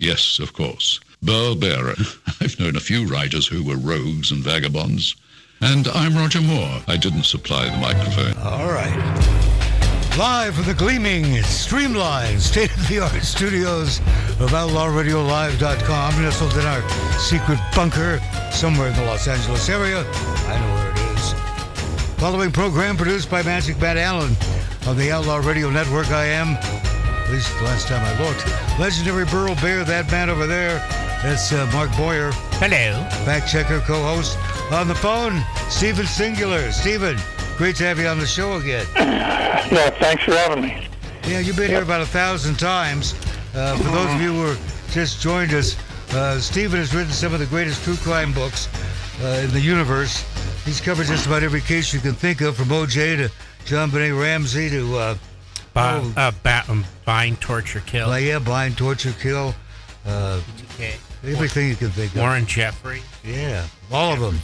Yes, of course. Burl Barer. I've known a few writers who were rogues and vagabonds. And I'm Roger Moore. I didn't supply the microphone. All right. Live from the gleaming, streamlined, state of the art studios of OutlawRadioLive.com, nestled in our secret bunker somewhere in the Los Angeles area. I know where it is. Following program produced by Magic Matt Allen on the Outlaw Radio Network. I am, at least the last time I looked, legendary Burl Barer, that man over there. That's uh, Mark Boyer. Hello. Fact checker, co host. On the phone, Stephen Singular. Stephen, great to have you on the show again. Yeah, thanks for having me. Yeah, you've been here about a thousand times. Uh, for those of you who are just joined us, uh, Stephen has written some of the greatest true crime books uh, in the universe. He's covered just about every case you can think of, from O.J. to JonBenet Ramsey to Bi- Oh. uh, ba- um, bind, torture, kill. well, yeah, blind torture, kill, uh, Okay. everything you can think of. Warren Jeffs. Yeah, all of them.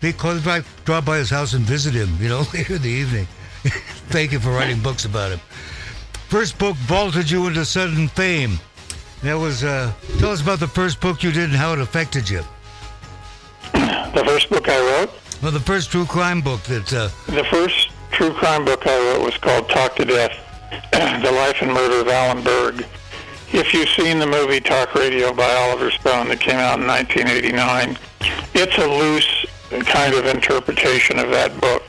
They called by, drop by his house and visit him, you know, later in the evening. Thank you for writing books about him. First book vaulted you into sudden fame. That was, uh, tell us about the first book you did and how it affected you. The first book I wrote, Well, the first true crime book that, uh, the first true crime book I wrote was called Talk to Death, The Life and Murder of Alan Berg. If you've seen the movie Talk Radio by Oliver Stone that came out in 1989, it's a loose kind of interpretation of that book.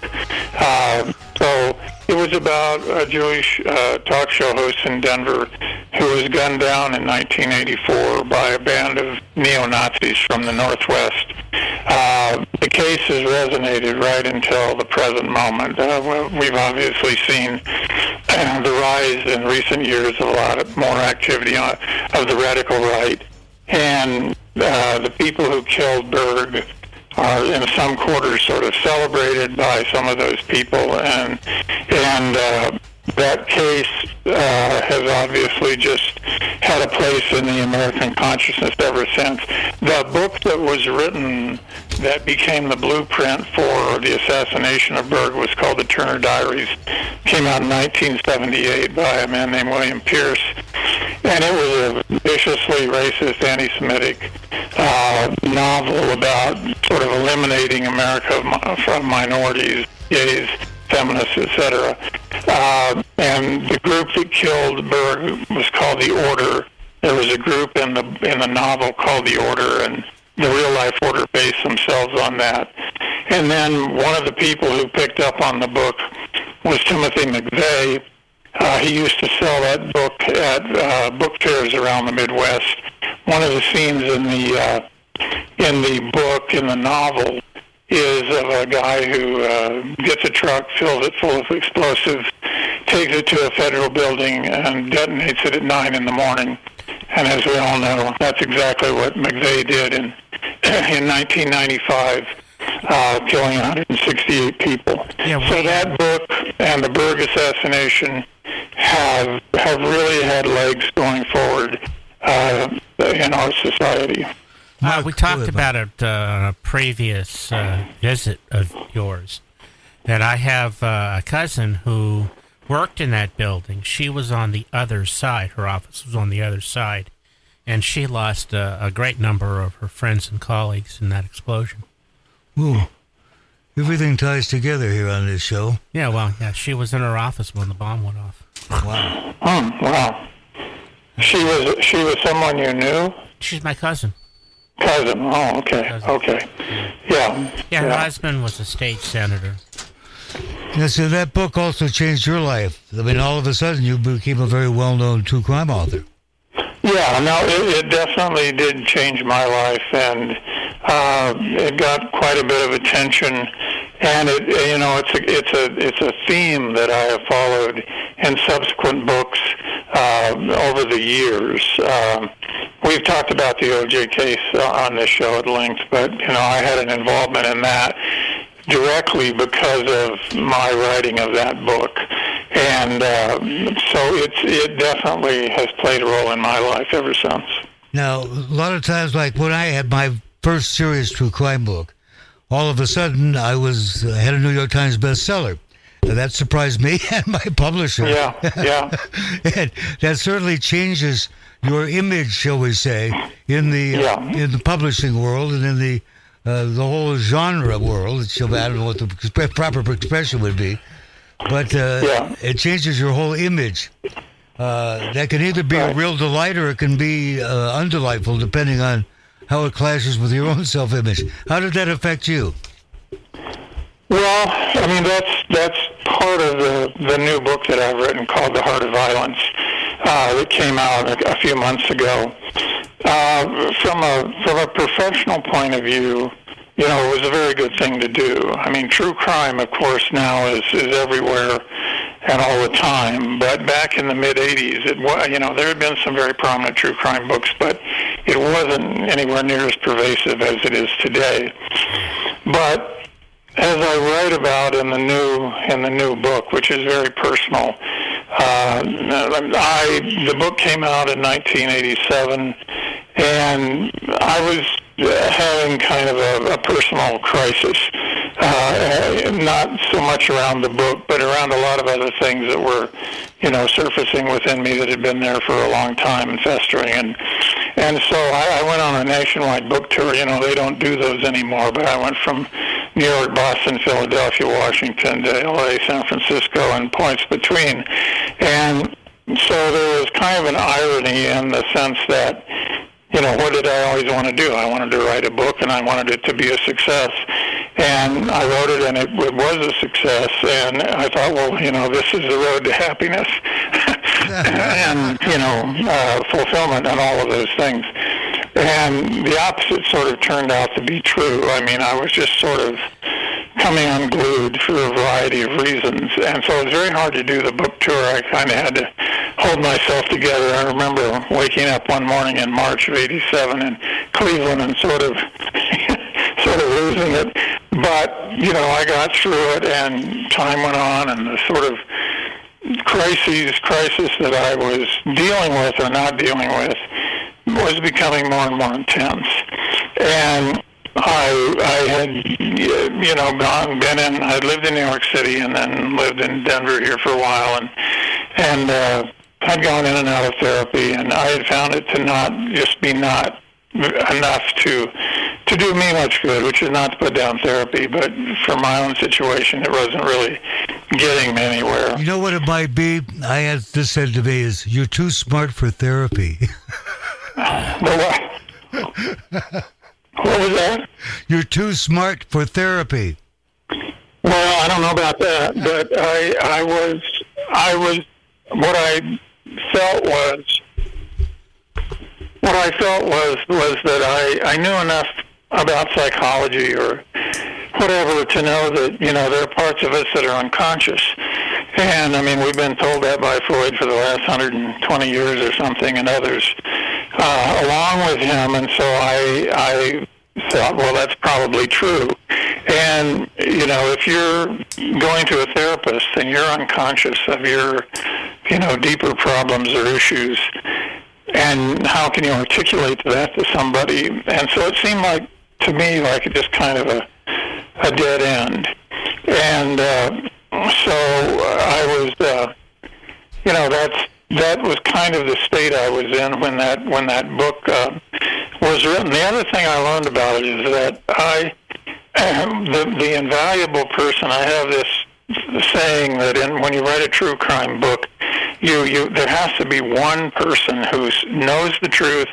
Uh, so it was about a Jewish uh, talk show host in Denver who was gunned down in 1984 by a band of neo-Nazis from the Northwest. Uh, case has resonated right until the present moment. Uh, we- we've obviously seen uh, the rise in recent years of a lot of more activity on, of the radical right. And uh, the people who killed Berg are in some quarters sort of celebrated by some of those people. And, and uh, that case uh, has obviously just had a place in the American consciousness ever since. The book that was written that became the blueprint for the assassination of Berg was called The Turner Diaries. Came out in 1978 by a man named William Pierce. And it was a viciously racist, anti-Semitic uh, novel about sort of eliminating America from minorities, gays, feminists, etc. Uh, and the group that killed Berg was called the Order. There was a group in the in the novel called the Order, and the real life Order based themselves on that. And then one of the people who picked up on the book was Timothy McVeigh. Uh, he used to sell that book at uh, book fairs around the Midwest. One of the scenes in the uh, in the book in the novel is of a guy who uh, gets a truck, fills it full of explosives, takes it to a federal building, and detonates it at nine in the morning. And as we all know, that's exactly what McVeigh did in in 1995, uh, killing 168 people. Yeah, so that book and the Berg assassination have have really had legs going forward uh, in our society. Uh, Mark, we talked about it uh, on a previous uh, visit of yours. That I have uh, a cousin who worked in that building. She was on the other side. Her office was on the other side, and she lost uh, a great number of her friends and colleagues in that explosion. ooh, everything ties together here on this show. Yeah, well, yeah, she was in her office when the bomb went off. Wow. Hmm, wow. She was she was someone you knew, She's my cousin. Cousin. Oh, okay, Cousin. okay, yeah, Yeah, her husband was a state senator. Yeah, so that book also changed your life. I mean, all of a sudden you became a very well-known true crime author. Yeah, no, it, it definitely did change my life, and uh, it got quite a bit of attention. And it, you know, it's a it's a it's a theme that I have followed in subsequent books uh, over the years. Um, we've talked about the OJ case uh, on this show at length, but you know, I had an involvement in that directly because of my writing of that book. And uh, so it's, it definitely has played a role in my life ever since. Now, a lot of times, like when I had my first serious true crime book, all of a sudden I was I had a New York Times bestseller. that surprised me and my publisher. Yeah, yeah. and that certainly changes your image, shall we say, in the uh, in the publishing world and in the uh, the whole genre world. Shall I don't know what the proper expression would be, but uh, Yeah. it changes your whole image. Uh, that can either be a real delight or it can be uh, undelightful, depending on how it clashes with your own self-image. How did that affect you? Well, I mean that's that's part of the the new book that I've written called The Heart of Violence uh, that came out a, a few months ago. Uh, from a from a professional point of view, you know, it was a very good thing to do. I mean, true crime, of course, now is is everywhere and all the time. But back in the mid '80s, it was you know there had been some very prominent true crime books, but it wasn't anywhere near as pervasive as it is today. But as I write about in the new in the new book, which is very personal, uh, I the book came out in 1987, and I was having kind of a, a personal crisis. Uh, not so much around the book, but around a lot of other things that were, you know, surfacing within me that had been there for a long time and festering. And and so I, I went on a nationwide book tour. You know, they don't do those anymore, but I went from New York, Boston, Philadelphia, Washington to LA, San Francisco, and points between. And so there was kind of an irony in the sense that, you know, what did I always want to do? I wanted to write a book and I wanted it to be a success. And I wrote it and it, it was a success. And I thought, well, you know, this is the road to happiness and, you know, uh, fulfillment and all of those things. And the opposite sort of turned out to be true. I mean, I was just sort of coming unglued for a variety of reasons. And so it was very hard to do the book tour. I kind of had to hold myself together. I remember waking up one morning in March of 87 in Cleveland and sort of sort of losing it. But, you know, I got through it and time went on and the sort of crises, crisis that I was dealing with or not dealing with was becoming more and more intense. And I, I had, you know, gone, been in, I lived in New York City and then lived in Denver here for a while and, and, uh, I'd gone in and out of therapy and I had found it to not just be not enough to to do me much good, which is not to put down therapy, but for my own situation, it wasn't really getting me anywhere. You know what it might be? I had this said to me is you're too smart for therapy. But what, what was that? you're too smart for therapy. Well, I don't know about that, but I I was I was what I felt was what I felt was was that I I knew enough about psychology or whatever to know that you know there are parts of us that are unconscious, and I mean we've been told that by Freud for the last 120 years or something, and others uh, along with him, and so I I thought, well, that's probably true. And, you know, if you're going to a therapist and you're unconscious of your, you know, deeper problems or issues, and how can you articulate that to somebody? And so it seemed like, to me, like just kind of a, a dead end. And uh, so I was, uh, you know, that's that was kind of the state I was in when that when that book uh, was written. The other thing I learned about it is that I, the the invaluable person. I have this saying that in when you write a true crime book, you you there has to be one person who knows the truth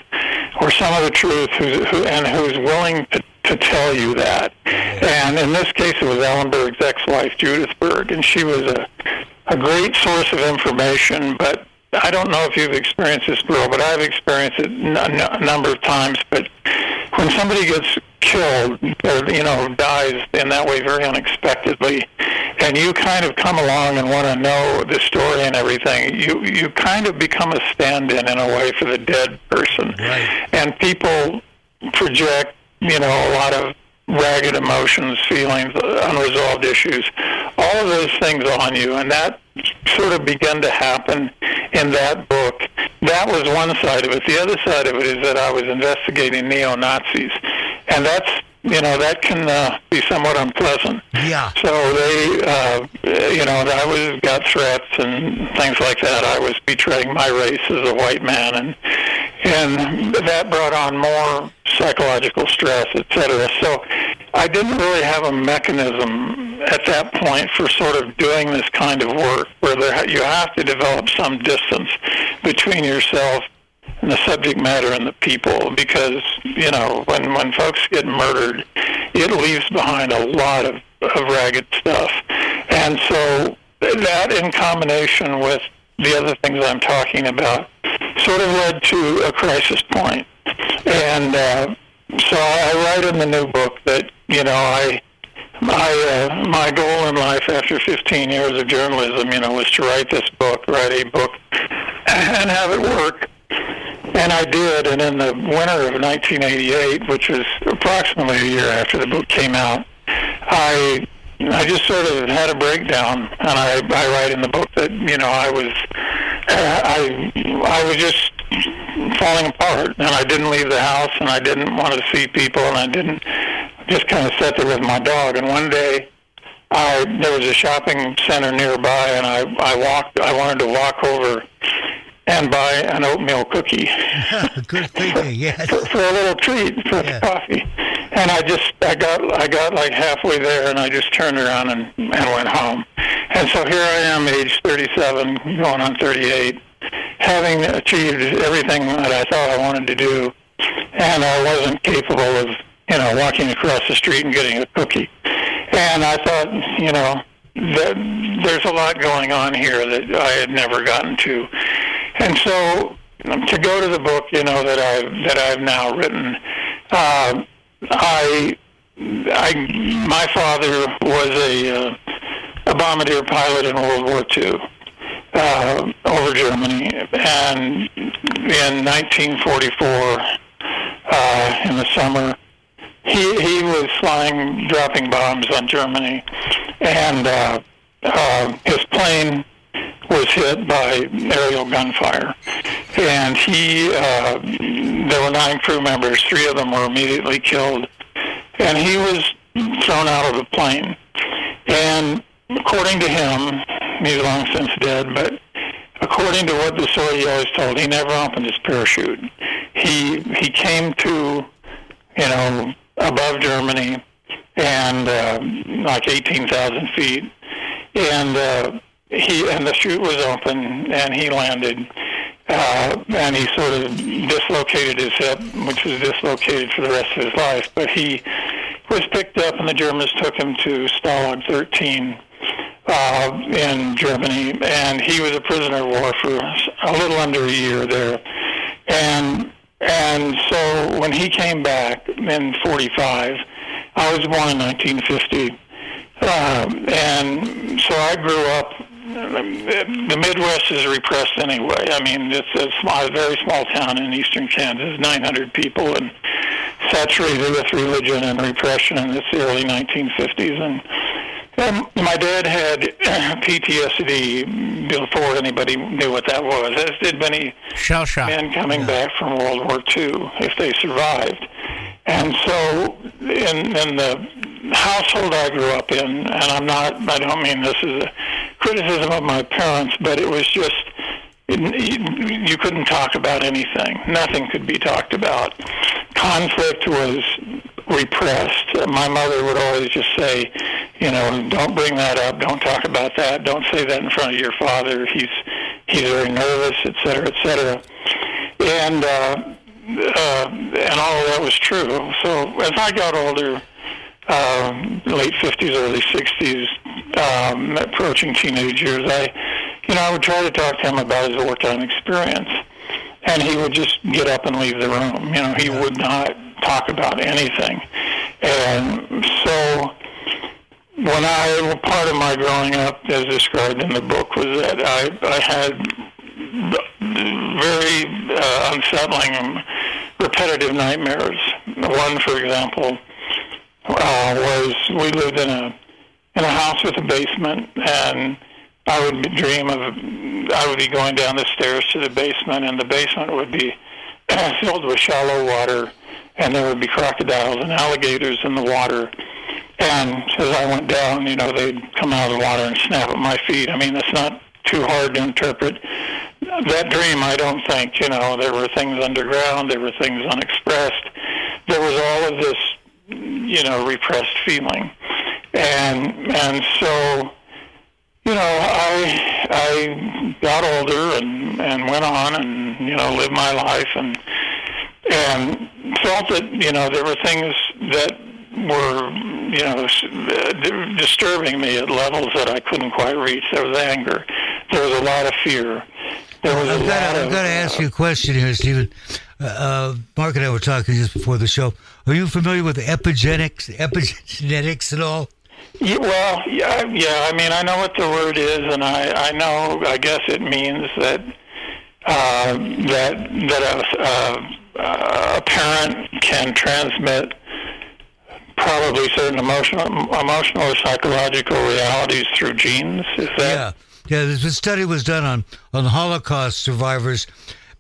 or some of the truth who's, who and who's willing to to tell you that. And in this case, it was Alan Berg's ex-wife, Judith Berg, and she was a a great source of information, but I don't know if you've experienced this, Bill, but I've experienced it a number of times. But when somebody gets killed or you know dies in that way very unexpectedly, and you kind of come along and want to know the story and everything, you you kind of become a stand-in in a way for the dead person, Right. and people project you know a lot of ragged emotions, feelings, unresolved issues, all of those things on you, and that sort of began to happen in that book. That was one side of it. The other side of it is that I was investigating neo Nazis, and that's you know that can uh, be somewhat unpleasant. Yeah. So they, uh, you know, I was got threats and things like that. I was betraying my race as a white man, and and that brought on more psychological stress, et cetera. So I didn't really have a mechanism at that point for sort of doing this kind of work, where there, you have to develop some distance between yourself the subject matter and the people because you know when when folks get murdered it leaves behind a lot of, of ragged stuff. And so that in combination with the other things I'm talking about sort of led to a crisis point. And uh, so I write in the new book that you know I my uh, my goal in life after 15 years of journalism, you know, was to write this book, write a book, and have it work and I did, and in the winter of 1988, which was approximately a year after the book came out, I I just sort of had a breakdown, and I I write in the book that you know I was I I was just falling apart, and I didn't leave the house, and I didn't want to see people, and I didn't just kind of sat there with my dog. And one day, I there was a shopping center nearby, and I I walked I wanted to walk over and buy an oatmeal cookie. Good thinking, yes. for, for a little treat for Yeah. coffee. And I just I got I got like halfway there and I just turned around and, and went home. And so here I am age 37 going on 38 having achieved everything that I thought I wanted to do and I wasn't capable of you know walking across the street and getting a cookie. And I thought, you know, that there's a lot going on here that I had never gotten to. And so to go to the book, you know, that I've that I've now written, uh, I, I, my father was a, uh, a bombardier pilot in World War II uh, over Germany, and in 1944, uh, in the summer, he he was flying, dropping bombs on Germany, and uh, uh, his plane was hit by aerial gunfire, and he uh, there were nine crew members. Three of them were immediately killed, and he was thrown out of the plane. And according to him, he's long since dead, but according to what the story he always told, he never opened his parachute. He he came to, you know, above Germany and uh, like 18,000 feet, and uh, he and the chute was open, and he landed, uh, and he sort of dislocated his hip, which was dislocated for the rest of his life. But he was picked up, and the Germans took him to Stalag 13 uh, in Germany, and he was a prisoner of war for a little under a year there. And and so when he came back in 45, I was born in 1950, um, and so I grew up. The Midwest is repressed anyway. I mean, it's a, small, a very small town in eastern Kansas, 900 people, and saturated with religion and repression in the early 1950s. And um, my dad had PTSD before anybody knew what that was, as did many Shell shock. men coming back from World War II if they survived. And so, in, in the household I grew up in, and I'm not, I don't mean this is a criticism of my parents, but it was just, you couldn't talk about anything. Nothing could be talked about. Conflict was repressed. My mother would always just say, you know, don't bring that up, don't talk about that, don't say that in front of your father. He's he's very nervous, et cetera, et cetera. And uh, uh, and all of that was true. So as I got older, um, late 50s, early 60s, um, approaching teenage years, I, you know, I would try to talk to him about his wartime experience, and he would just get up and leave the room. You know, he would not talk about anything, and so when I part of my growing up, as described in the book, was that I I had very uh, unsettling, repetitive nightmares. One, for example, uh, was we lived in a in a house with a basement, and I would dream of I would be going down the stairs to the basement, and the basement would be filled with shallow water, and there would be crocodiles and alligators in the water. And as I went down, you know, they'd come out of the water and snap at my feet. I mean, it's not too hard to interpret. That dream, I don't think, you know, there were things underground, there were things unexpressed. There was all of this, you know, repressed feeling. And and so you know, I I got older and and went on and you know lived my life and and felt that you know there were things that were you know disturbing me at levels that I couldn't quite reach. There was anger. There was a lot of fear. There was I've a got, lot to, I've got to ask you a question here, Stephen. Uh, uh, Mark and I were talking just before the show. Are you familiar with epigenetics, epigenetics at all? Yeah, well, yeah, yeah. I mean, I know what the word is, and I, I know. I guess it means that uh, that that a, a, a parent can transmit probably certain emotional, emotional or psychological realities through genes. Is that? Yeah, yeah. This study was done on on Holocaust survivors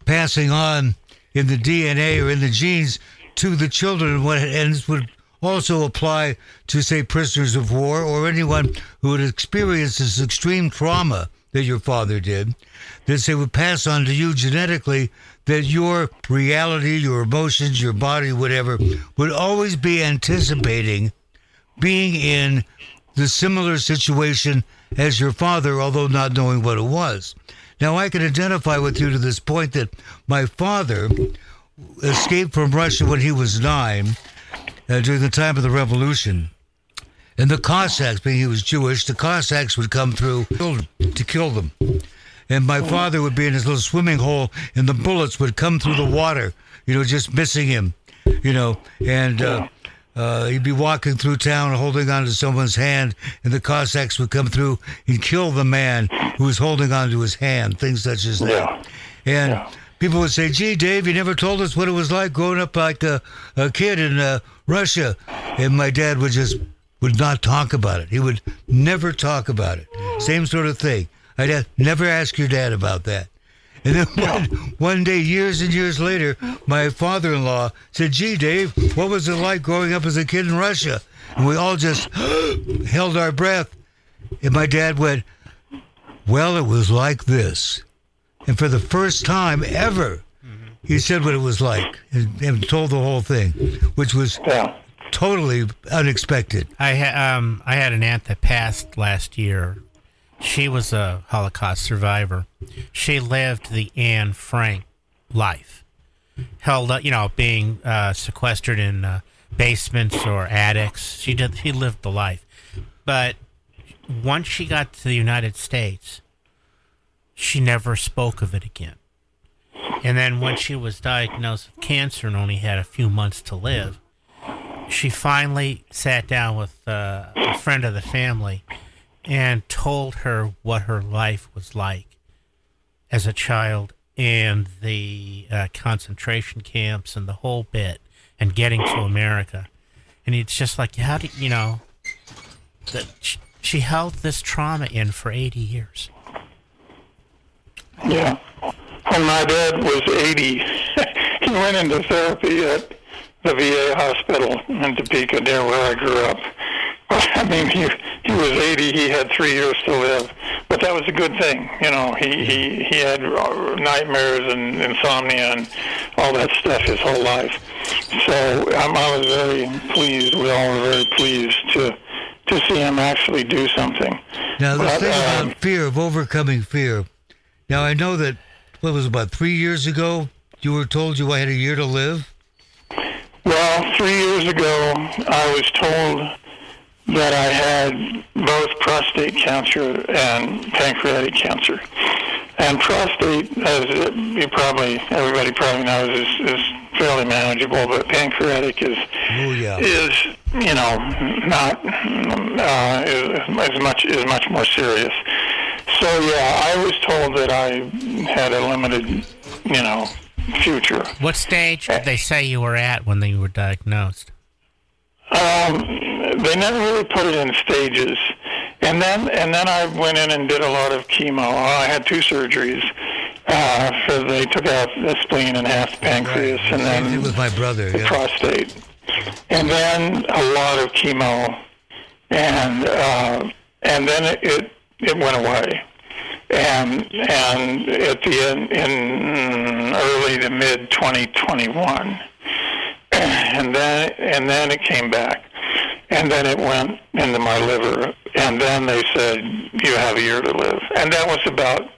passing on in the DNA or in the genes to the children, what this would also apply to say prisoners of war or anyone who had experienced this extreme trauma that your father did. That they would pass on to you genetically that your reality, your emotions, your body, whatever, would always be anticipating being in the similar situation as your father, although not knowing what it was. Now, I can identify with you to this point that my father escaped from Russia when he was nine uh, during the time of the revolution. And the Cossacks, being he was Jewish, the Cossacks would come through to kill them. And my father would be in his little swimming hole, and the bullets would come through the water, you know, just missing him, you know. And uh, uh, he'd be walking through town holding on to someone's hand, and the Cossacks would come through and kill the man who was holding on to his hand, things such as that. And. People would say, "Gee, Dave, you never told us what it was like growing up like a, a kid in uh, Russia." And my dad would just would not talk about it. He would never talk about it. Same sort of thing. I'd never ask your dad about that. And then one, one day, years and years later, my father-in-law said, "Gee, Dave, what was it like growing up as a kid in Russia?" And we all just held our breath. And my dad went, "Well, it was like this." And for the first time ever, he said what it was like and, and told the whole thing, which was Yeah. totally unexpected. I ha- um I had an aunt that passed last year. She was a Holocaust survivor. She lived the Anne Frank life, held up, you know, being uh, sequestered in uh, basements or attics. She did. She lived the life, but once she got to the United States, she never spoke of it again. And then when she was diagnosed with cancer and only had a few months to live, she finally sat down with uh, a friend of the family and told her what her life was like as a child and the uh, concentration camps and the whole bit and getting to America. And it's just like, how do you know that sh- she held this trauma in for 80 years? Yeah. When my dad was 80, he went into therapy at the VA hospital in Topeka, near where I grew up. I mean, he he was 80. He had three years to live, but that was a good thing. You know, he he he had uh, nightmares and insomnia and all that stuff his whole life. So um, I was very pleased. We all were very pleased to to see him actually do something. Now, the But, thing um, about fear, of overcoming fear. Now, I know that, what was about three years ago, you were told you had a year to live? Well, three years ago, I was told that I had both prostate cancer and pancreatic cancer. And prostate, as you probably everybody probably knows, is, is fairly manageable, but pancreatic is Oh, yeah. is you know not uh, is, is much is much more serious. So yeah, I was told that I had a limited, you know, future. What stage did they say you were at when you were diagnosed? Um, they never really put it in stages, and then and then I went in and did a lot of chemo. I had two surgeries, Uh, so they took out the spleen and half the pancreas, Right. and then thing with my brother. the Yeah. prostate, and then a lot of chemo, and uh, and then it, it it went away, and and at the end in early to mid 2021, and then and then it came back, and then it went into my liver, and then they said you have a year to live, and that was about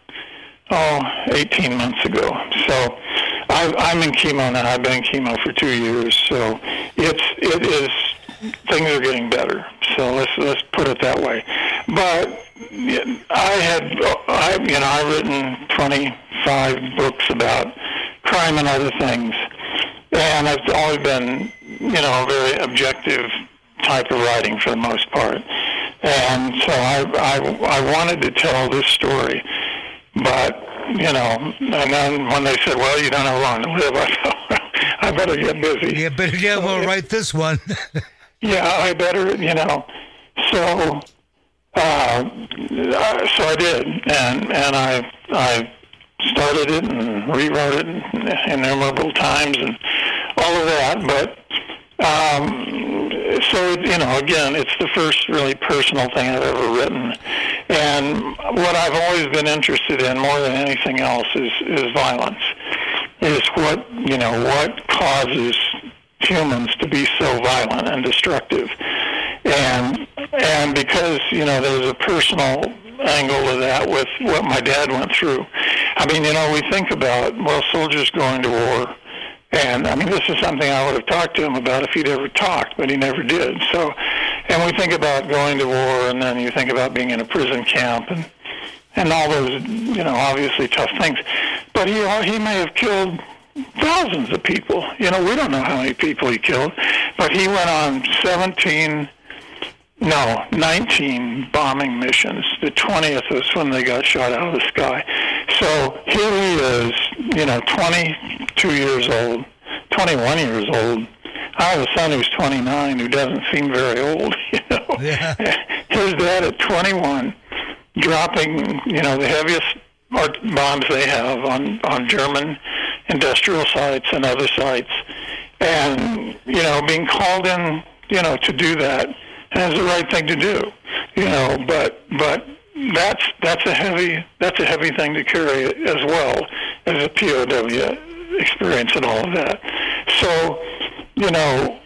oh 18 months ago. So I, I'm in chemo now. I've been in chemo for two years, so it's it is things are getting better. So let's let's put it that way. But I had I you know I've written 25 books about crime and other things, and I've always been you know a very objective type of writing for the most part. And so I I, I wanted to tell this story but you know, and then when they said, "Well, you don't have long to live," I thought, "I better get busy." Yeah, but yeah, we'll write this one. Yeah, I better, you know. So, uh, uh, so I did, and and I I started it and rewrote it in innumerable times and all of that. But um, so you know, again, it's the first really personal thing I've ever written, and what I've always been interested in more than anything else is is violence. Is what you know what causes humans to be so violent and destructive, and and because you know there's a personal angle to that with what my dad went through. I mean, you know, we think about well, soldiers going to war. And I mean, this is something I would have talked to him about if he'd ever talked, but he never did. So, and we think about going to war, and then you think about being in a prison camp, and and all those, you know, obviously tough things. But he he may have killed thousands of people. You know, we don't know how many people he killed, but he went on 17, no, 19 bombing missions. The 20th was when they got shot out of the sky. So here he is, you know, 22 years old, 21 years old. I have a son who's 29 who doesn't seem very old, you know. Yeah. His dad at 21 dropping, you know, the heaviest bombs they have on, on German industrial sites and other sites. And, you know, being called in, you know, to do that and it's the right thing to do, you know, but, but that's, that's a heavy, that's a heavy thing to carry as well as a POW experience and all of that. So, you know,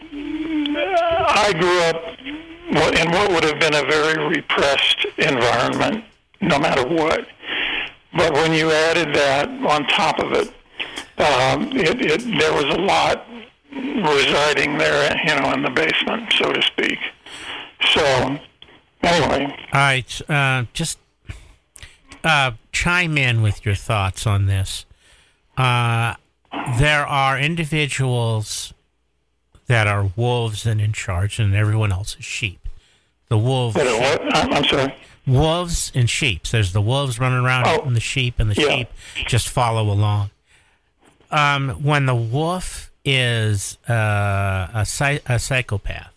I grew up in what would have been a very repressed environment, no matter what. But when you added that on top of it, um, it, it there was a lot residing there, you know, in the basement, so to speak. So, anyway, All right, uh, just uh, chime in with your thoughts on this. Uh, there are individuals that are wolves and in charge, and everyone else is sheep. The wolves, uh, what? I'm, I'm sorry. wolves and sheep. There's the wolves running around Oh. and the sheep, and the Yeah. sheep just follow along. Um, when the wolf is uh, a, a psychopath,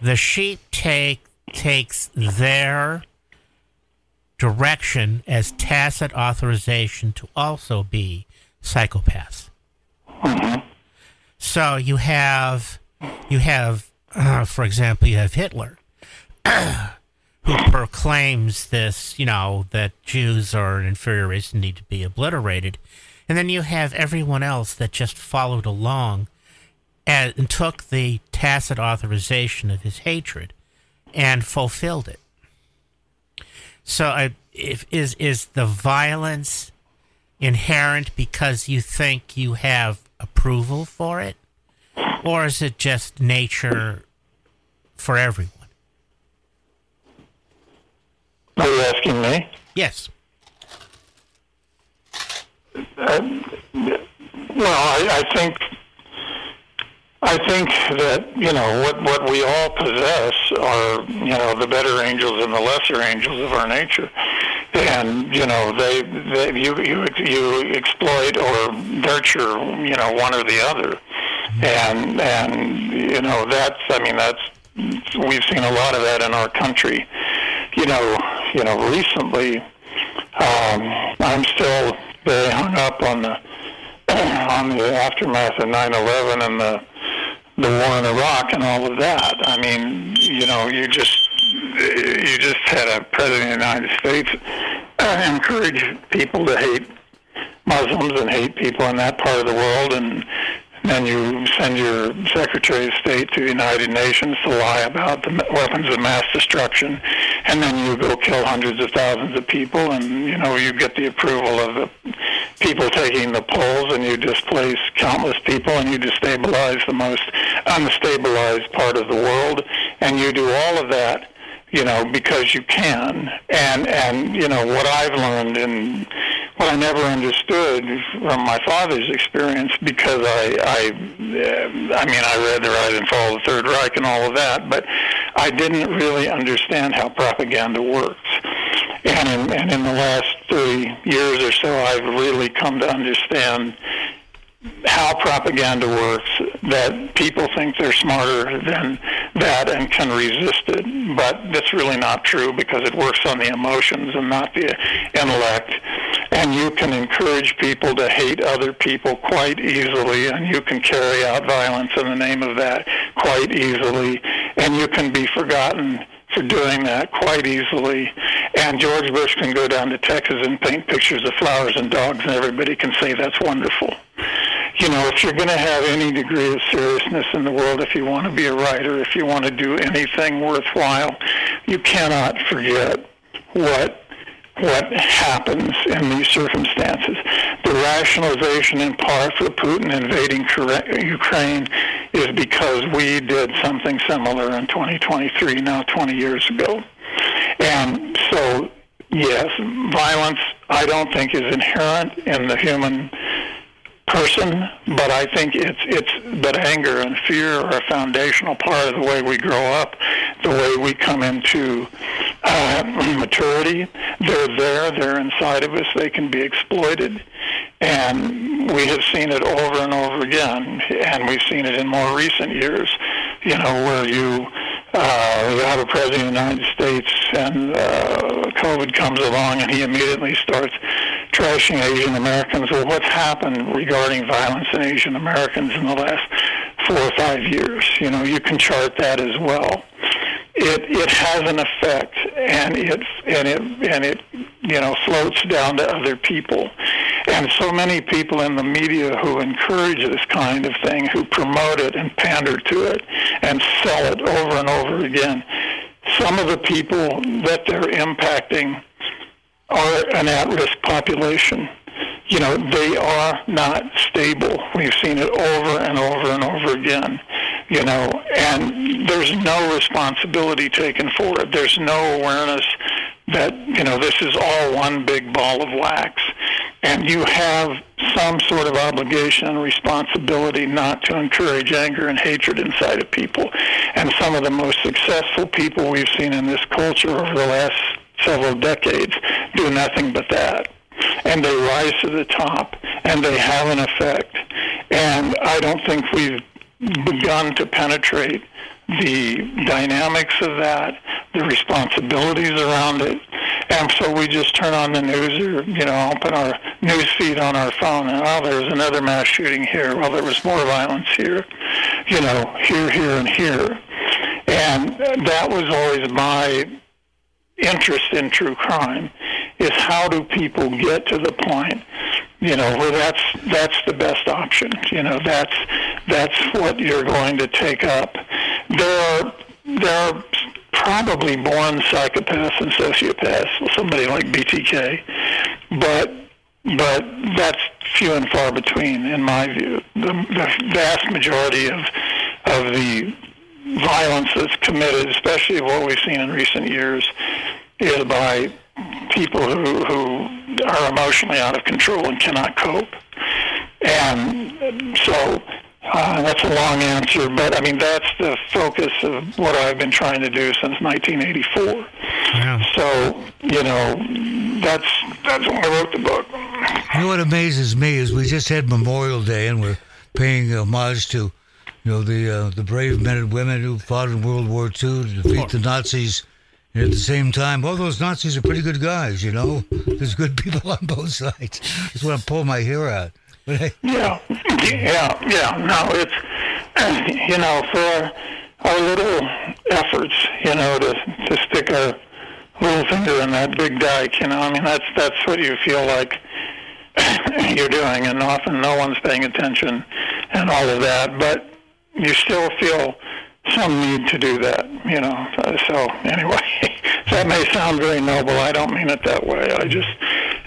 the sheep take takes their direction as tacit authorization to also be psychopaths. So you have you have, uh, for example, you have Hitler who proclaims this, you know, that Jews are an inferior race and need to be obliterated. And then you have everyone else that just followed along and, took the tacit authorization of his hatred and fulfilled it. So, I, if, is is the violence inherent because you think you have approval for it, or is it just nature for everyone? Are you asking me? Yes. Uh, well, I, I think I think that you know what what we all possess are you know the better angels and the lesser angels of our nature, and you know they, they you you you exploit or nurture you know one or the other, and and you know that's I mean that's we've seen a lot of that in our country, you know you know recently. Um, I'm still very hung up on the on the aftermath of 9/11 and the the war in Iraq and all of that. I mean, you know, you just you just had a president of the United States uh, encourage people to hate Muslims and hate people in that part of the world, and then you send your Secretary of State to the United Nations to lie about the weapons of mass destruction, and then you go kill hundreds of thousands of people, and you know you get the approval of the people taking the polls, and you displace countless people, and you destabilize the most unstabilized part of the world, and you do all of that you know, because you can. And and you know what I've learned and what I never understood from my father's experience because I I I mean I read the Rise and Fall of the Third Reich and all of that, but I didn't really understand how propaganda works. And in, and in the last 30 years or so, I've really come to understand how propaganda works, that people think they're smarter than that and can resist it. But that's really not true because it works on the emotions and not the intellect. And you can encourage people to hate other people quite easily, and you can carry out violence in the name of that quite easily, and you can be forgotten for doing that quite easily. And George Bush can go down to Texas and paint pictures of flowers and dogs, and everybody can say that's wonderful. You know, if you're going to have any degree of seriousness in the world, if you want to be a writer, if you want to do anything worthwhile, you cannot forget what what happens in these circumstances. The rationalization in part for Putin invading Ukraine is because we did something similar in 2023, now 20 years ago. And so, yes, violence, I don't think, is inherent in the human person, but I think it's it's but anger and fear are a foundational part of the way we grow up, the way we come into maturity. They're there, they're inside of us. They can be exploited, and we have seen it over and over again. And we've seen it in more recent years. You know, where you uh, have a president of the United States and uh, COVID comes along and he immediately starts trashing Asian Americans. Well, what's happened regarding violence in Asian Americans in the last four or five years? You know, you can chart that as well. It it has an effect, and it and it and it you know floats down to other people, and so many people in the media who encourage this kind of thing, who promote it and pander to it, and sell it over and over again. Some of the people that they're impacting are an at-risk population. You know, they are not stable. We've seen it over and over and over again. You know, and there's no responsibility taken for it. There's no awareness that, you know, this is all one big ball of wax. And you have some sort of obligation and responsibility not to encourage anger and hatred inside of people. And some of the most successful people we've seen in this culture over the last several decades do nothing but that. And they rise to the top and they have an effect. And I don't think we've begun to penetrate the dynamics of that, the responsibilities around it. And so we just turn on the news or, you know, open our news feed on our phone and, oh, there was another mass shooting here. Well, there was more violence here, you know, here, here, and here. And that was always my interest in true crime is how do people get to the point you know where that's that's the best option you know that's that's what you're going to take up there are there are probably born psychopaths and sociopaths somebody like BTK but but that's few and far between in my view the, the vast majority of of the violence that's committed, especially what we've seen in recent years, is by people who, who are emotionally out of control and cannot cope. And so uh, that's a long answer, but I mean that's the focus of what I've been trying to do since 1984. Yeah. So you know that's that's when I wrote the book. You know what amazes me is we just had Memorial Day and we're paying homage to you know the uh, the brave men and women who fought in World War II to defeat the Nazis And at the same time, all those Nazis are pretty good guys, you know. There's good people on both sides. Just want to pull my hair out. Yeah, yeah, yeah. No, it's you know for our little efforts, you know, to to stick a little finger in that big dike. You know, I mean that's that's what you feel like you're doing, and often no one's paying attention, and all of that. But you still feel some need to do that. You know. So anyway, that may sound very noble. I don't mean it that way. I just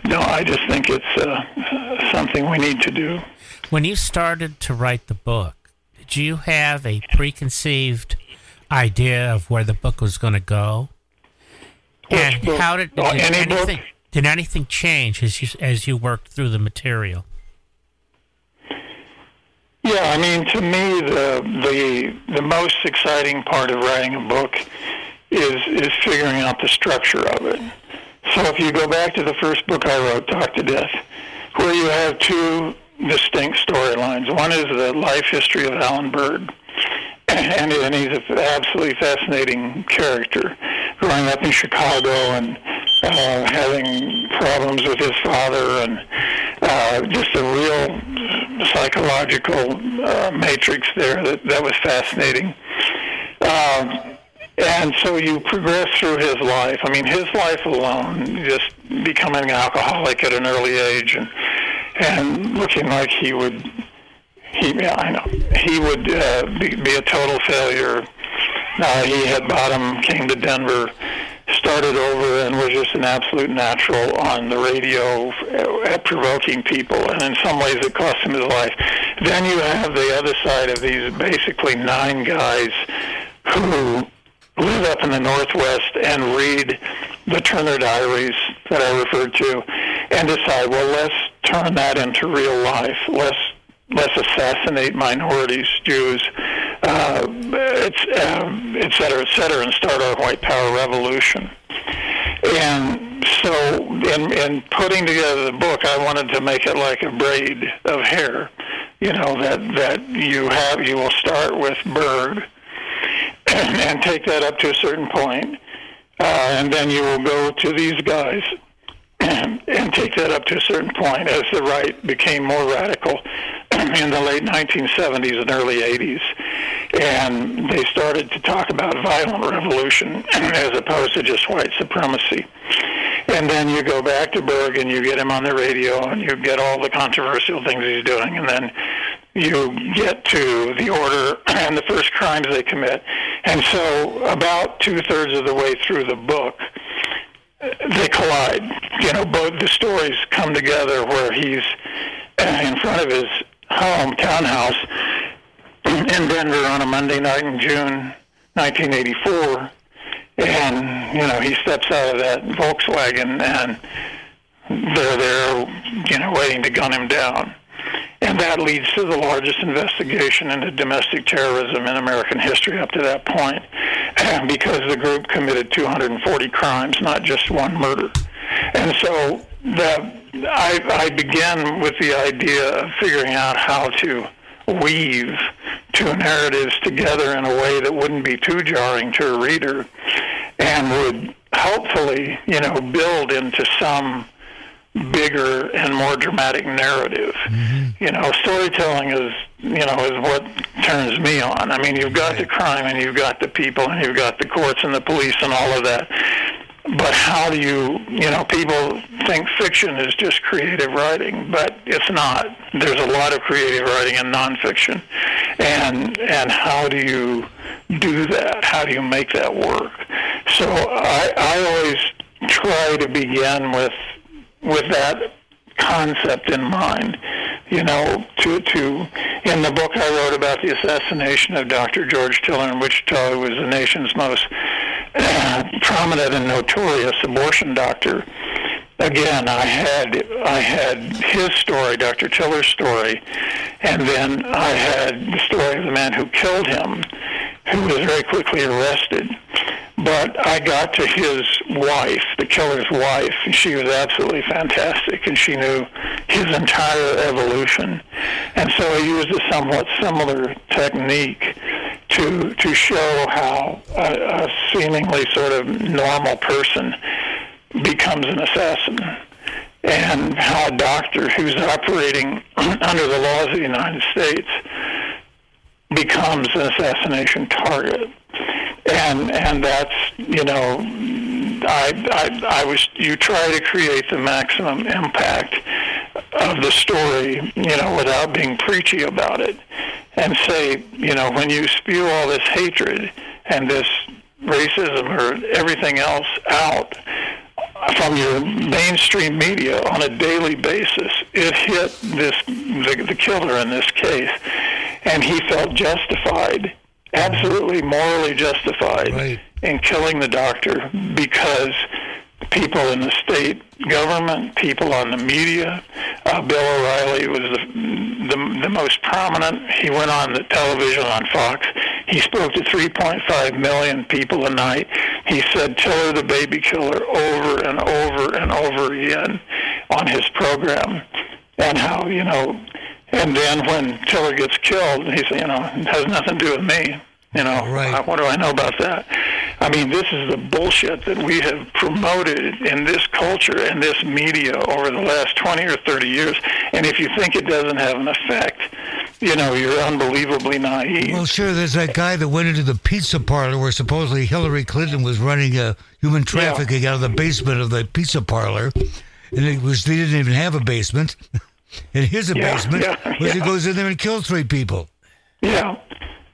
no. I just think it's uh, something we need to do. When you started to write the book, did you have a preconceived idea of where the book was going to go? Which and book? how did, Oh, did any book? anything did anything change as you as you worked through the material? Yeah, I mean, to me, the the the most exciting part of writing a book is is figuring out the structure of it. So if you go back to the first book I wrote, Talk to Death, where you have two distinct storylines. One is the life history of Alan Berg, and, and he's an absolutely fascinating character, growing up in Chicago and uh, having problems with his father, and uh, just a real psychological uh, matrix there that, that was fascinating. Um, and so you progress through his life. I mean, his life alone, just becoming an alcoholic at an early age, and and looking like he would, he yeah, I know he would uh, be, be a total failure. Uh, he had bottom, came to Denver, started over, and was just an absolute natural on the radio uh, at provoking people, and in some ways it cost him his life. Then you have the other side of these basically nine guys who live up in the Northwest and read the Turner Diaries that I referred to and decide, well, let's turn that into real life. Let's let's assassinate minorities, Jews, uh, it's, uh, et cetera, et cetera, and start our white power revolution. And so, in, in putting together the book, I wanted to make it like a braid of hair. You know that that you have. You will start with Berg, and take that up to a certain point, uh, and then you will go to these guys and, and take that up to a certain point as the right became more radical in the late 1970s and early 80s. And they started to talk about violent revolution as opposed to just white supremacy. And then you go back to Berg and you get him on the radio and you get all the controversial things he's doing. And then you get to the order and the first crimes they commit. And so about two-thirds of the way through the book, they collide. You know, both the stories come together where he's in front of his home townhouse in Denver on a Monday night in June 1984, and you know he steps out of that Volkswagen and they're there, you know, waiting to gun him down. And that leads to the largest investigation into domestic terrorism in American history up to that point, because the group committed 240 crimes, not just one murder. And so the, I, I began with the idea of figuring out how to weave two narratives together in a way that wouldn't be too jarring to a reader and would hopefully, you know, build into some bigger and more dramatic narrative. Mm-hmm. You know, storytelling is, you know, is what turns me on. I mean, you've got the crime and you've got the people and you've got the courts and the police and all of that. But how do you, you know, people think fiction is just creative writing, but it's not. There's a lot of creative writing in nonfiction. And and how do you do that? How do you make that work? So I, I always try to begin with with that concept in mind. You know, to to in the book I wrote about the assassination of Dr. George Tiller in Wichita, who was the nation's most prominent and notorious abortion doctor. Again, I had I had his story, Dr. Tiller's story, and then I had the story of the man who killed him, who was very quickly arrested. But I got to his wife, the killer's wife, and she was absolutely fantastic, and she knew his entire evolution. And so I used a somewhat similar technique to to show how a, a seemingly sort of normal person becomes an assassin and how a doctor who's operating under the laws of the United States becomes an assassination target. And and that's you know I, I I was you try to create the maximum impact of the story, you know, without being preachy about it. And say, you know, when you spew all this hatred and this racism or everything else out, from your mainstream media on a daily basis. It hit this the, the killer in this case, and he felt justified, absolutely morally justified, Right. in killing the doctor because people in the state government, people on the media. Uh, Bill O'Reilly was the, the the most prominent. He went on the television on Fox. He spoke to 3.5 million people a night. He said "Tiller the baby killer" over and over and over again on his program, and how you know. And then when Tiller gets killed, he said, you know, it has nothing to do with me. You know, Right. Uh, what do I know about that? I mean, this is the bullshit that we have promoted in this culture and this media over the last 20 or 30 years. And if you think it doesn't have an effect, you know, you're unbelievably naive. Well, sure. There's that guy that went into the pizza parlor where supposedly Hillary Clinton was running a human trafficking out of the basement of the pizza parlor, and it was they didn't even have a basement. Here's a Yeah, basement yeah, where he goes in there and kills three people. Yeah,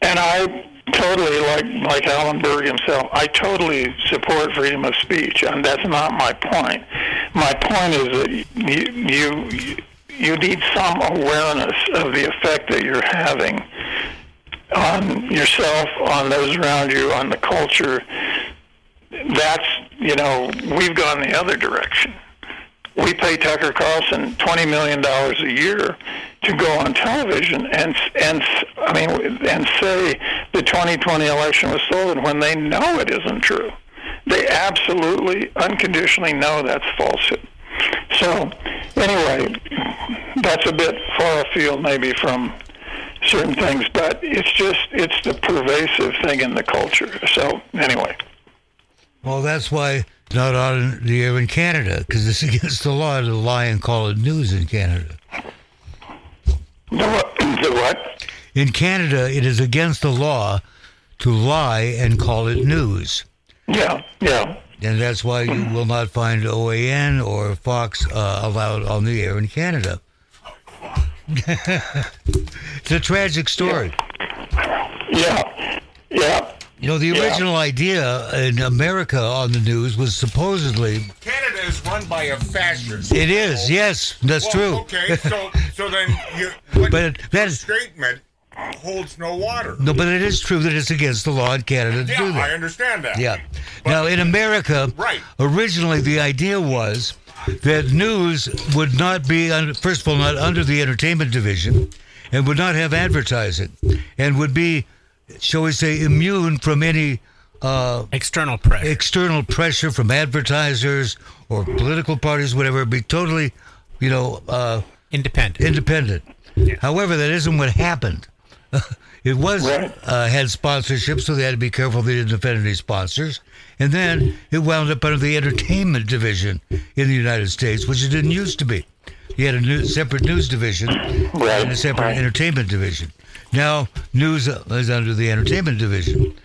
and I totally like like Alan Berg himself. I totally support freedom of speech, and that's not my point. My point is that you you you need some awareness of the effect that you're having on yourself, on those around you, on the culture. That's you know we've gone the other direction we pay Tucker Carlson twenty million dollars a year to go on television and and I mean and say the 2020 election was stolen when they know it isn't true. They absolutely unconditionally know that's falsehood. So anyway, that's a bit far afield maybe from certain things, but it's just it's the pervasive thing in the culture. So anyway. Well, that's why not on the air in Canada because it's against the law to lie and call it news in Canada. The what? The what? In Canada, it is against the law to lie and call it news. Yeah, yeah. And that's why you will not find OAN or Fox uh, allowed on the air in Canada. it's a tragic story. Yeah, yeah, You know, the Yeah. original idea in America on the news was supposedly Canada is run by a fascist. it is, yes, that's Well, true. Okay, so so then you But that statement holds no water. No, but it is true that it's against the law in Canada to Yeah, do that. I understand that. Yeah. Now, in America, Right. originally the idea was that news would not be, first of all, not under the entertainment division and would not have advertising and would be, shall we say, immune from any uh, External pressure. external pressure from advertisers or political parties, whatever. Be totally, you know, uh, Independent. independent. However, that isn't what happened. it was Right. uh, had sponsorship, so they had to be careful they didn't offend any sponsors. And then it wound up under the entertainment division in the United States, which it didn't used to be. You had a new, separate news division Right, and a separate right. entertainment division. Now news is under the entertainment division,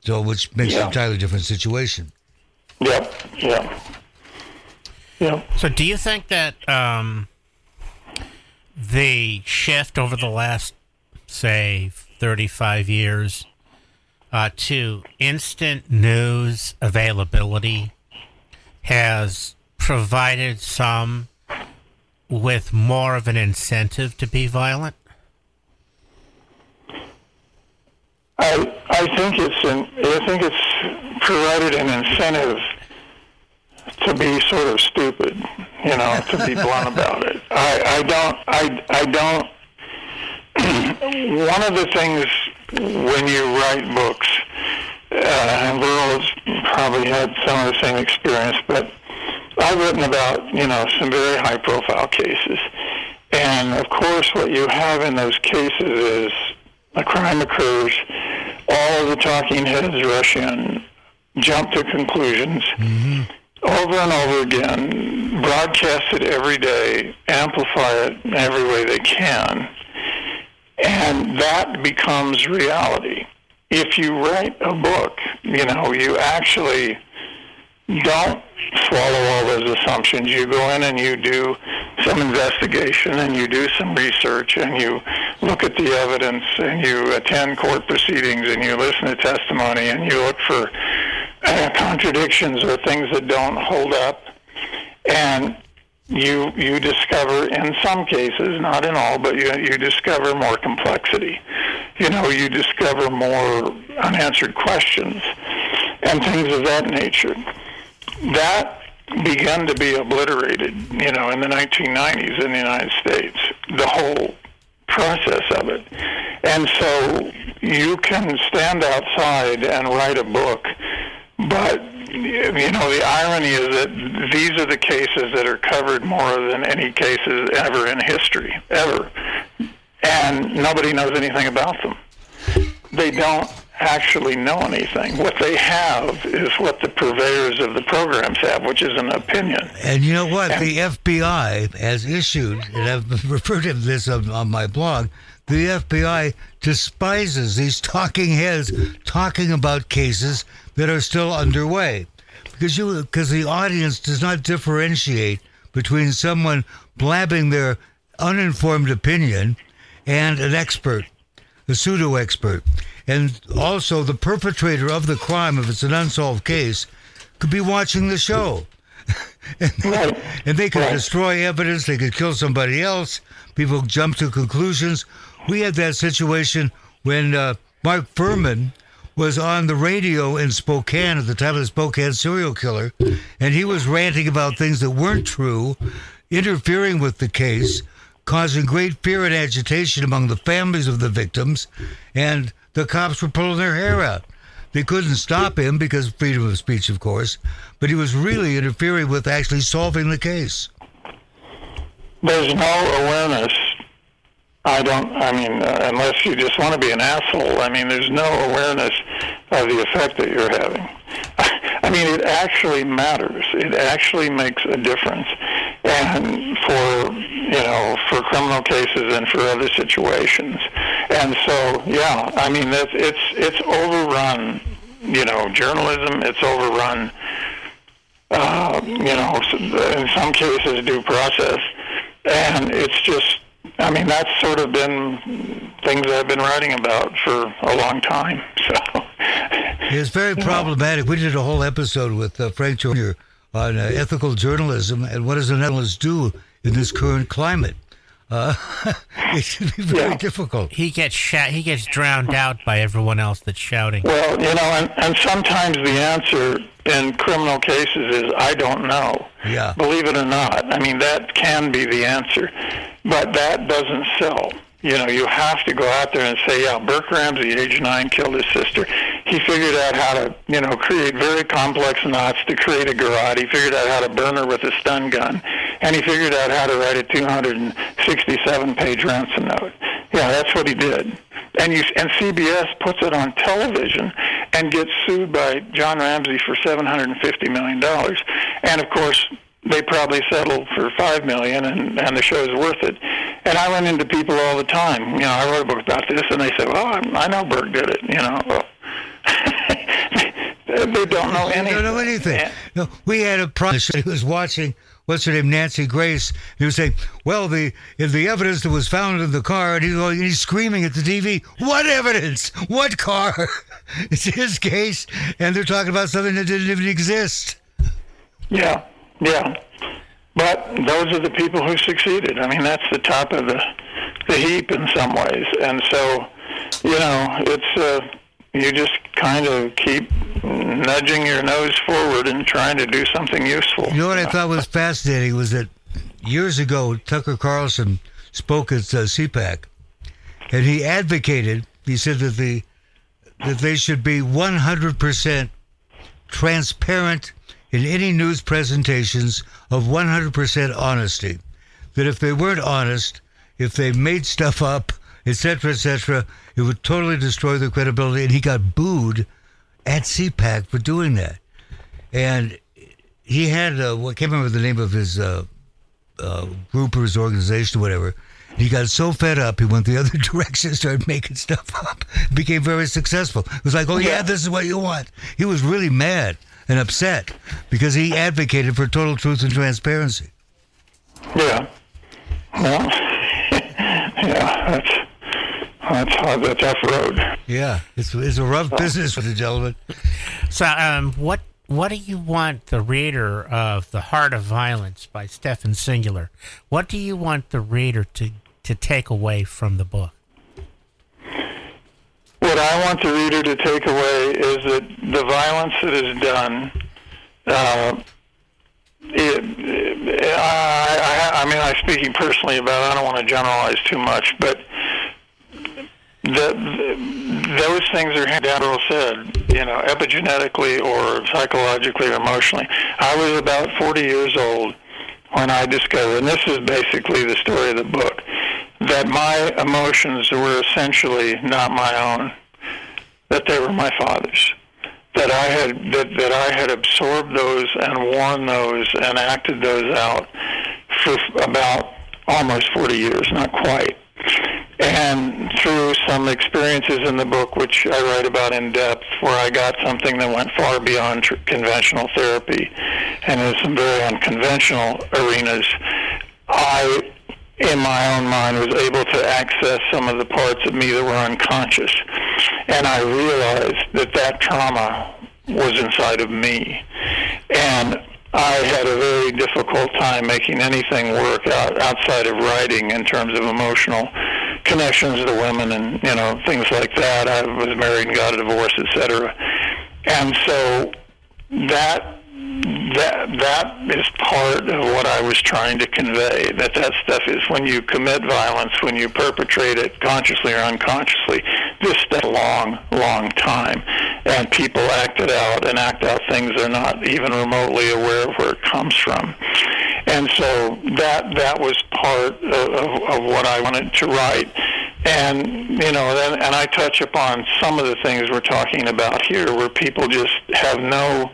so which makes it an entirely different situation. yep, yeah, yeah. So, do you think that um, the shift over the last, say, 35 years uh, to instant news availability has provided some with more of an incentive to be violent? I I think it's an, I think it's provided an incentive to be sort of stupid, you know, to be blunt about it. I I don't I I don't. one of the things when you write books, uh, and Burl's probably had some of the same experience, but I've written about you know some very high profile cases, and of course what you have in those cases is a crime occurs, all of the talking heads rush in, jump to conclusions. Mm-hmm. Over and over again, broadcast it every day, amplify it in every way they can, and that becomes reality. If you write a book, you know, you actually don't swallow all those assumptions. You go in and you do some investigation and you do some research and you look at the evidence and you attend court proceedings and you listen to testimony and you look for uh, contradictions or things that don't hold up. And you you discover in some cases not in all but you you discover more complexity. You know you discover more unanswered questions and things of that nature that began to be obliterated, you know, in the 1990s in the United States, the whole process of it. And so you can stand outside and write a book, but you know the irony is that these are the cases that are covered more than any cases ever in history, ever, and nobody knows anything about them. They don't actually know anything. What they have is what the purveyors of the programs have, which is an opinion. And you know what? The FBI has issued, and I've referred to this on, on my blog, the FBI despises these talking heads talking about cases that are still underway. Because you because the audience does not differentiate between someone blabbing their uninformed opinion and an expert, a pseudo expert. And also the perpetrator of the crime, if it's an unsolved case, could be watching the show. and, Right. and they could Right. destroy evidence, they could kill somebody else. People jump to conclusions. We had that situation when uh, Mark Fuhrman was on the radio in Spokane at the time of the Spokane serial killer, and he was ranting about things that weren't true, interfering with the case, causing great fear and agitation among the families of the victims, and the cops were pulling their hair out. They couldn't stop him because freedom of speech, of course, but he was really interfering with actually solving the case. There's no awareness. I don't, I mean, uh, unless you just want to be an asshole, I mean, there's no awareness of the effect that you're having. I mean, it actually matters. It actually makes a difference. And for, you know, for criminal cases and for other situations. And so, yeah, I mean, that's, it's, it's overrun, you know, journalism, it's overrun uh, you know, in some cases due process. And it's just, I mean, that's sort of been things I've been writing about for a long time. So, It's very problematic. We did a whole episode with uh, Frank Jr. on uh, ethical journalism and what does an journalist do in this current climate. Uh, it should be very Yeah. difficult. He gets shat. He gets drowned out by everyone else that's shouting. well, you know, and, and sometimes the answer in criminal cases is, I don't know. Yeah. Believe it or not. I mean, that can be the answer. But that doesn't sell. You know, you have to go out there and say, yeah, Burke Ramsey, age nine, killed his sister. He figured out how to, you know, create very complex knots to create a garrote. He figured out how to burn her with a stun gun. And he figured out how to write a 267-page ransom note. Yeah, that's what he did. And you and CBS puts it on television and gets sued by John Ramsey for 750 million dollars. And of course, they probably settled for five million, and and the show's worth it. And I run into people all the time. You know, I wrote a book about this, and they say, "Well, I, I know Burke did it." You know, well, they don't know They anything. don't know anything. No, we had a project. He was watching. What's her name? Nancy Grace. He was saying, "Well, the the evidence that was found in the car," and he's, going- he's screaming at the TV, "What evidence? What car?" it's his case, and they're talking about something that didn't even exist. Yeah, yeah. But those are the people who succeeded. I mean, that's the top of the the heap in some ways. And so, you know, it's uh, you just kind of keep nudging your nose forward and trying to do something useful. You know what I thought was fascinating was that years ago Tucker Carlson spoke at uh, CPAC, and he advocated. He said that the that they should be 100% transparent in any news presentations of 100% honesty. That if they weren't honest, if they made stuff up, etc., etc. It would totally destroy the credibility, and he got booed at CPAC for doing that. And he had uh, what I can't remember the name of his uh, uh, group or his organization or whatever. He got so fed up, he went the other direction, started making stuff up, became very successful. It was like, oh yeah, Yeah. this is what you want. He was really mad and upset because he advocated for total truth and transparency. Yeah. Well, yeah, that's that's hard. That's off road. Yeah, it's, it's a rough business for the gentleman. So, um, what what do you want the reader of The Heart of Violence by Stephen Singular? What do you want the reader to to take away from the book? What I want the reader to take away is that the violence that is done. Uh, it, it, I, I, I mean, I'm speaking personally about. it. I don't want to generalize too much, but the, the, those things are down Earl said, you know, epigenetically or psychologically or emotionally. I was about 40 years old when I discovered, and this is basically the story of the book, that my emotions were essentially not my own, that they were my father's. That I had that, that I had absorbed those and worn those and acted those out for about almost 40 years, not quite. And through some experiences in the book, which I write about in depth, where I got something that went far beyond tr- conventional therapy and in some very unconventional arenas, I, in my own mind, was able to access some of the parts of me that were unconscious. And I realized that that trauma was inside of me. And I had a very difficult time making anything work out, outside of writing in terms of emotional connections to women and you know things like that. I was married and got a divorce, etc. And so that that that is part of what I was trying to convey. That that stuff is when you commit violence, when you perpetrate it consciously or unconsciously. This stuff a long, long time, and people act it out and act out things they're not even remotely aware of where it comes from. And so that that was part of, of, what I wanted to write. And you know, then, and I touch upon some of the things we're talking about here, where people just have no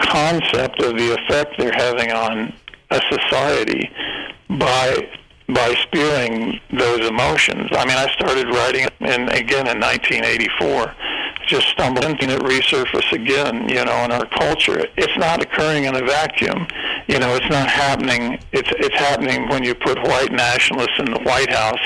concept of the effect they're having on a society by by spewing those emotions. I mean, I started writing in again in 1984. Just stumbled into it, resurface again, you know, in our culture. It's not occurring in a vacuum. You know, it's not happening. It's it's happening when you put white nationalists in the White House,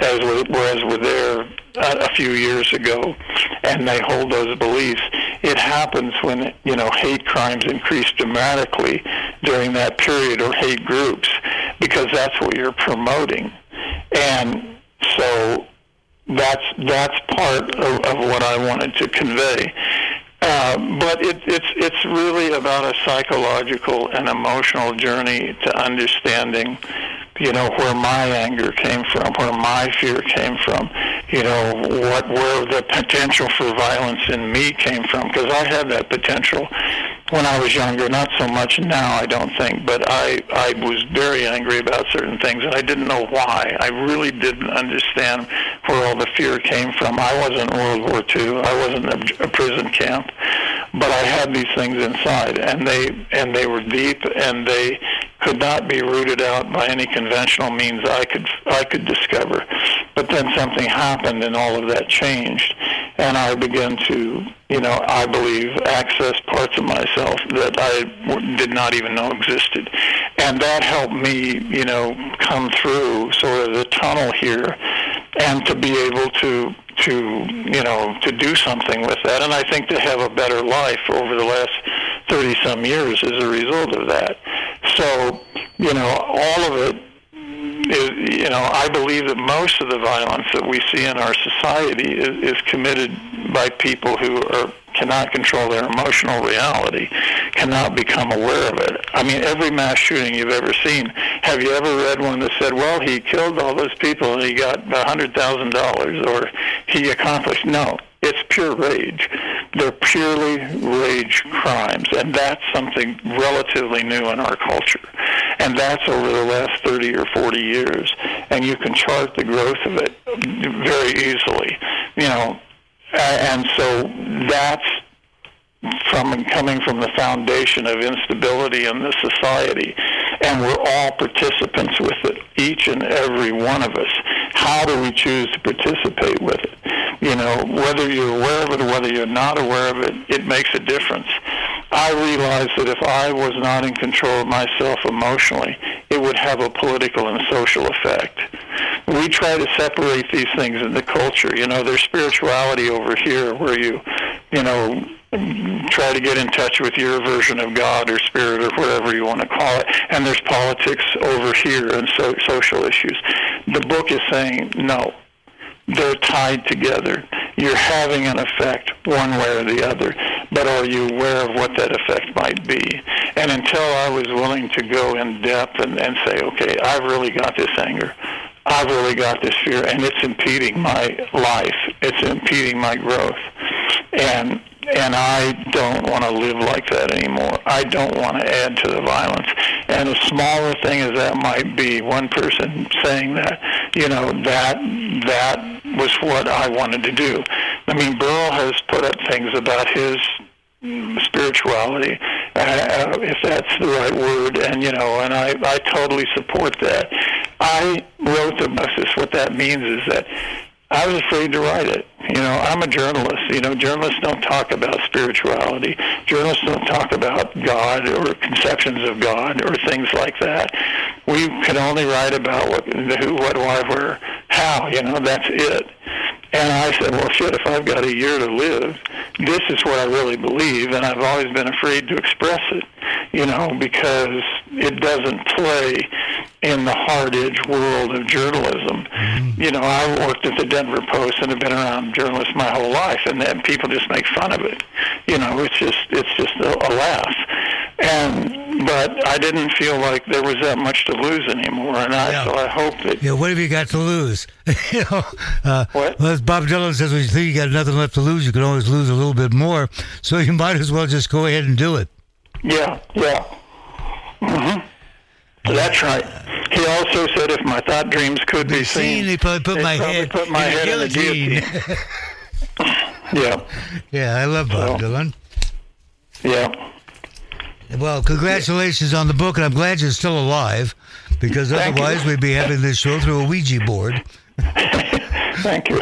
as we, whereas we're there a, a few years ago, and they hold those beliefs. It happens when you know hate crimes increase dramatically during that period, or hate groups, because that's what you're promoting, and so that's that's part of, of what I wanted to convey. Uh, but it, it's it's really about a psychological and emotional journey to understanding, you know, where my anger came from, where my fear came from, you know, what where the potential for violence in me came from, because I had that potential when I was younger. Not so much now, I don't think, but I I was very angry about certain things, and I didn't know why. I really didn't understand where all the fear came from. I wasn't World War II. I wasn't in a prison camp, but I had these things inside, and they and they were deep, and they could not be rooted out by any conventional means I could I could discover. But then something happened, and all of that changed, and I began to, you know, I believe, access parts of myself that I did not even know existed, and that helped me, you know, come through sort of the tunnel here, and to be able to to you know to do something with that, and I think to have a better life over the last thirty some years as a result of that. So you know all of it you know I believe that most of the violence that we see in our society is, is committed by people who are cannot control their emotional reality, cannot become aware of it. I mean, every mass shooting you've ever seen. Have you ever read one that said, "Well, he killed all those people and he got a hundred thousand dollars," or he accomplished? No, it's pure rage. They're purely rage crimes, and that's something relatively new in our culture. And that's over the last 30 or 40 years. and you can chart the growth of it very easily. You know, and so that's from coming from the foundation of instability in the society, and we're all participants with it, each and every one of us. How do we choose to participate with it? You know, whether you're aware of it or whether you're not aware of it, it makes a difference. I realized that if I was not in control of myself emotionally, it would have a political and social effect. We try to separate these things in the culture. You know, there's spirituality over here where you, you know, try to get in touch with your version of God or spirit or whatever you want to call it. And there's politics over here and so, social issues. The book is saying no. They're tied together. You're having an effect one way or the other, but are you aware of what that effect might be? And until I was willing to go in depth and, and say, okay, I've really got this anger. I've really got this fear, and it's impeding my life. It's impeding my growth. And and I don't want to live like that anymore. I don't want to add to the violence. And as smaller thing as that might be, one person saying that, you know, that that was what I wanted to do. I mean, Burl has put up things about his spirituality, uh, if that's the right word, and you know, and I, I totally support that. I wrote the message. What that means is that I was afraid to write it. You know, I'm a journalist. You know, journalists don't talk about spirituality. Journalists don't talk about God or conceptions of God or things like that. We can only write about what, who, what, why, where, how. You know, that's it. And I said, well, shit, if I've got a year to live, this is what I really believe, and I've always been afraid to express it, you know, because it doesn't play in the hard-edged world of journalism. Mm-hmm. You know, I worked at the Denver Post and have been around journalists my whole life, and then people just make fun of it. You know, it's just it's just a, a laugh. And but I didn't feel like there was that much to lose anymore, and I Yeah. so I hope that Yeah, what have you got to lose? you know, uh, What? well, as Bob Dylan says, when you think you got nothing left to lose, you can always lose a little bit more. So you might as well just go ahead and do it. Yeah, yeah. hmm That's right. He also said if my thought dreams could be, Be seen, seen, they probably put my head put my in a head in guillotine. yeah, yeah, I love Bob Well, Dylan. yeah. Well, congratulations on the book, and I'm glad you're still alive, because Thank you. otherwise we'd be having this show through a Ouija board Thank you.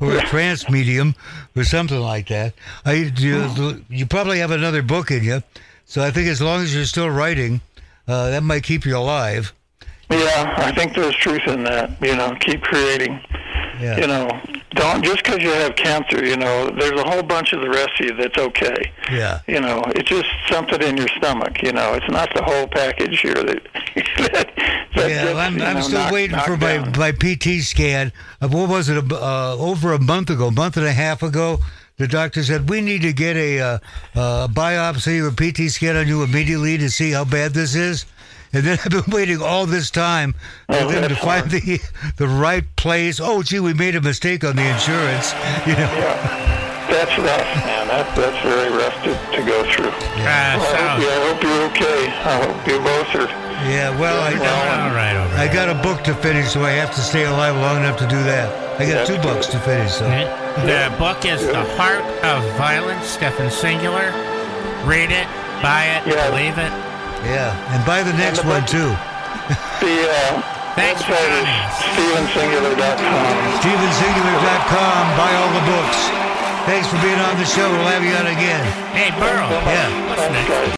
or a trance medium or something like that. I, you, you probably have another book in you, so I think as long as you're still writing, uh, that might keep you alive. Yeah, I think there's truth in that. You know, keep creating. Yeah. You know, don't just because you have cancer. You know, there's a whole bunch of the rest of you that's okay. Yeah. You know, it's just something in your stomach. You know, it's not the whole package here that. that, that Yeah, gets, I'm, I'm know, still knocked- waiting for knocked my, my PET scan. What was it? Uh, over a month ago, month and a half ago, the doctor said we need to get a uh, uh, biopsy or PET scan on you immediately to see how bad this is. And then I've been waiting all this time for Oh, them to find hard. the the right place. Oh, gee, we made a mistake on the insurance. You know. Yeah, that's rough, man. That, that's very rough to, to go through. Uh, Well, I, hope, yeah, I hope you're okay. I hope you both are. Yeah. Well, I, all right, over I got a book to finish, so I have to stay alive long enough to do that. I got That's two books to finish. So. The book is The Heart of Violence, Stephen Singular. Read it, buy it, Yeah. believe it. Yeah, and buy the next the one book- too. The uh, Thanks for website joining is us. StephenSingular.com. StephenSingular.com. Buy all the books. Thanks for being on the show. We'll have you on again. Hey, Burl. Yeah. What's next? guys.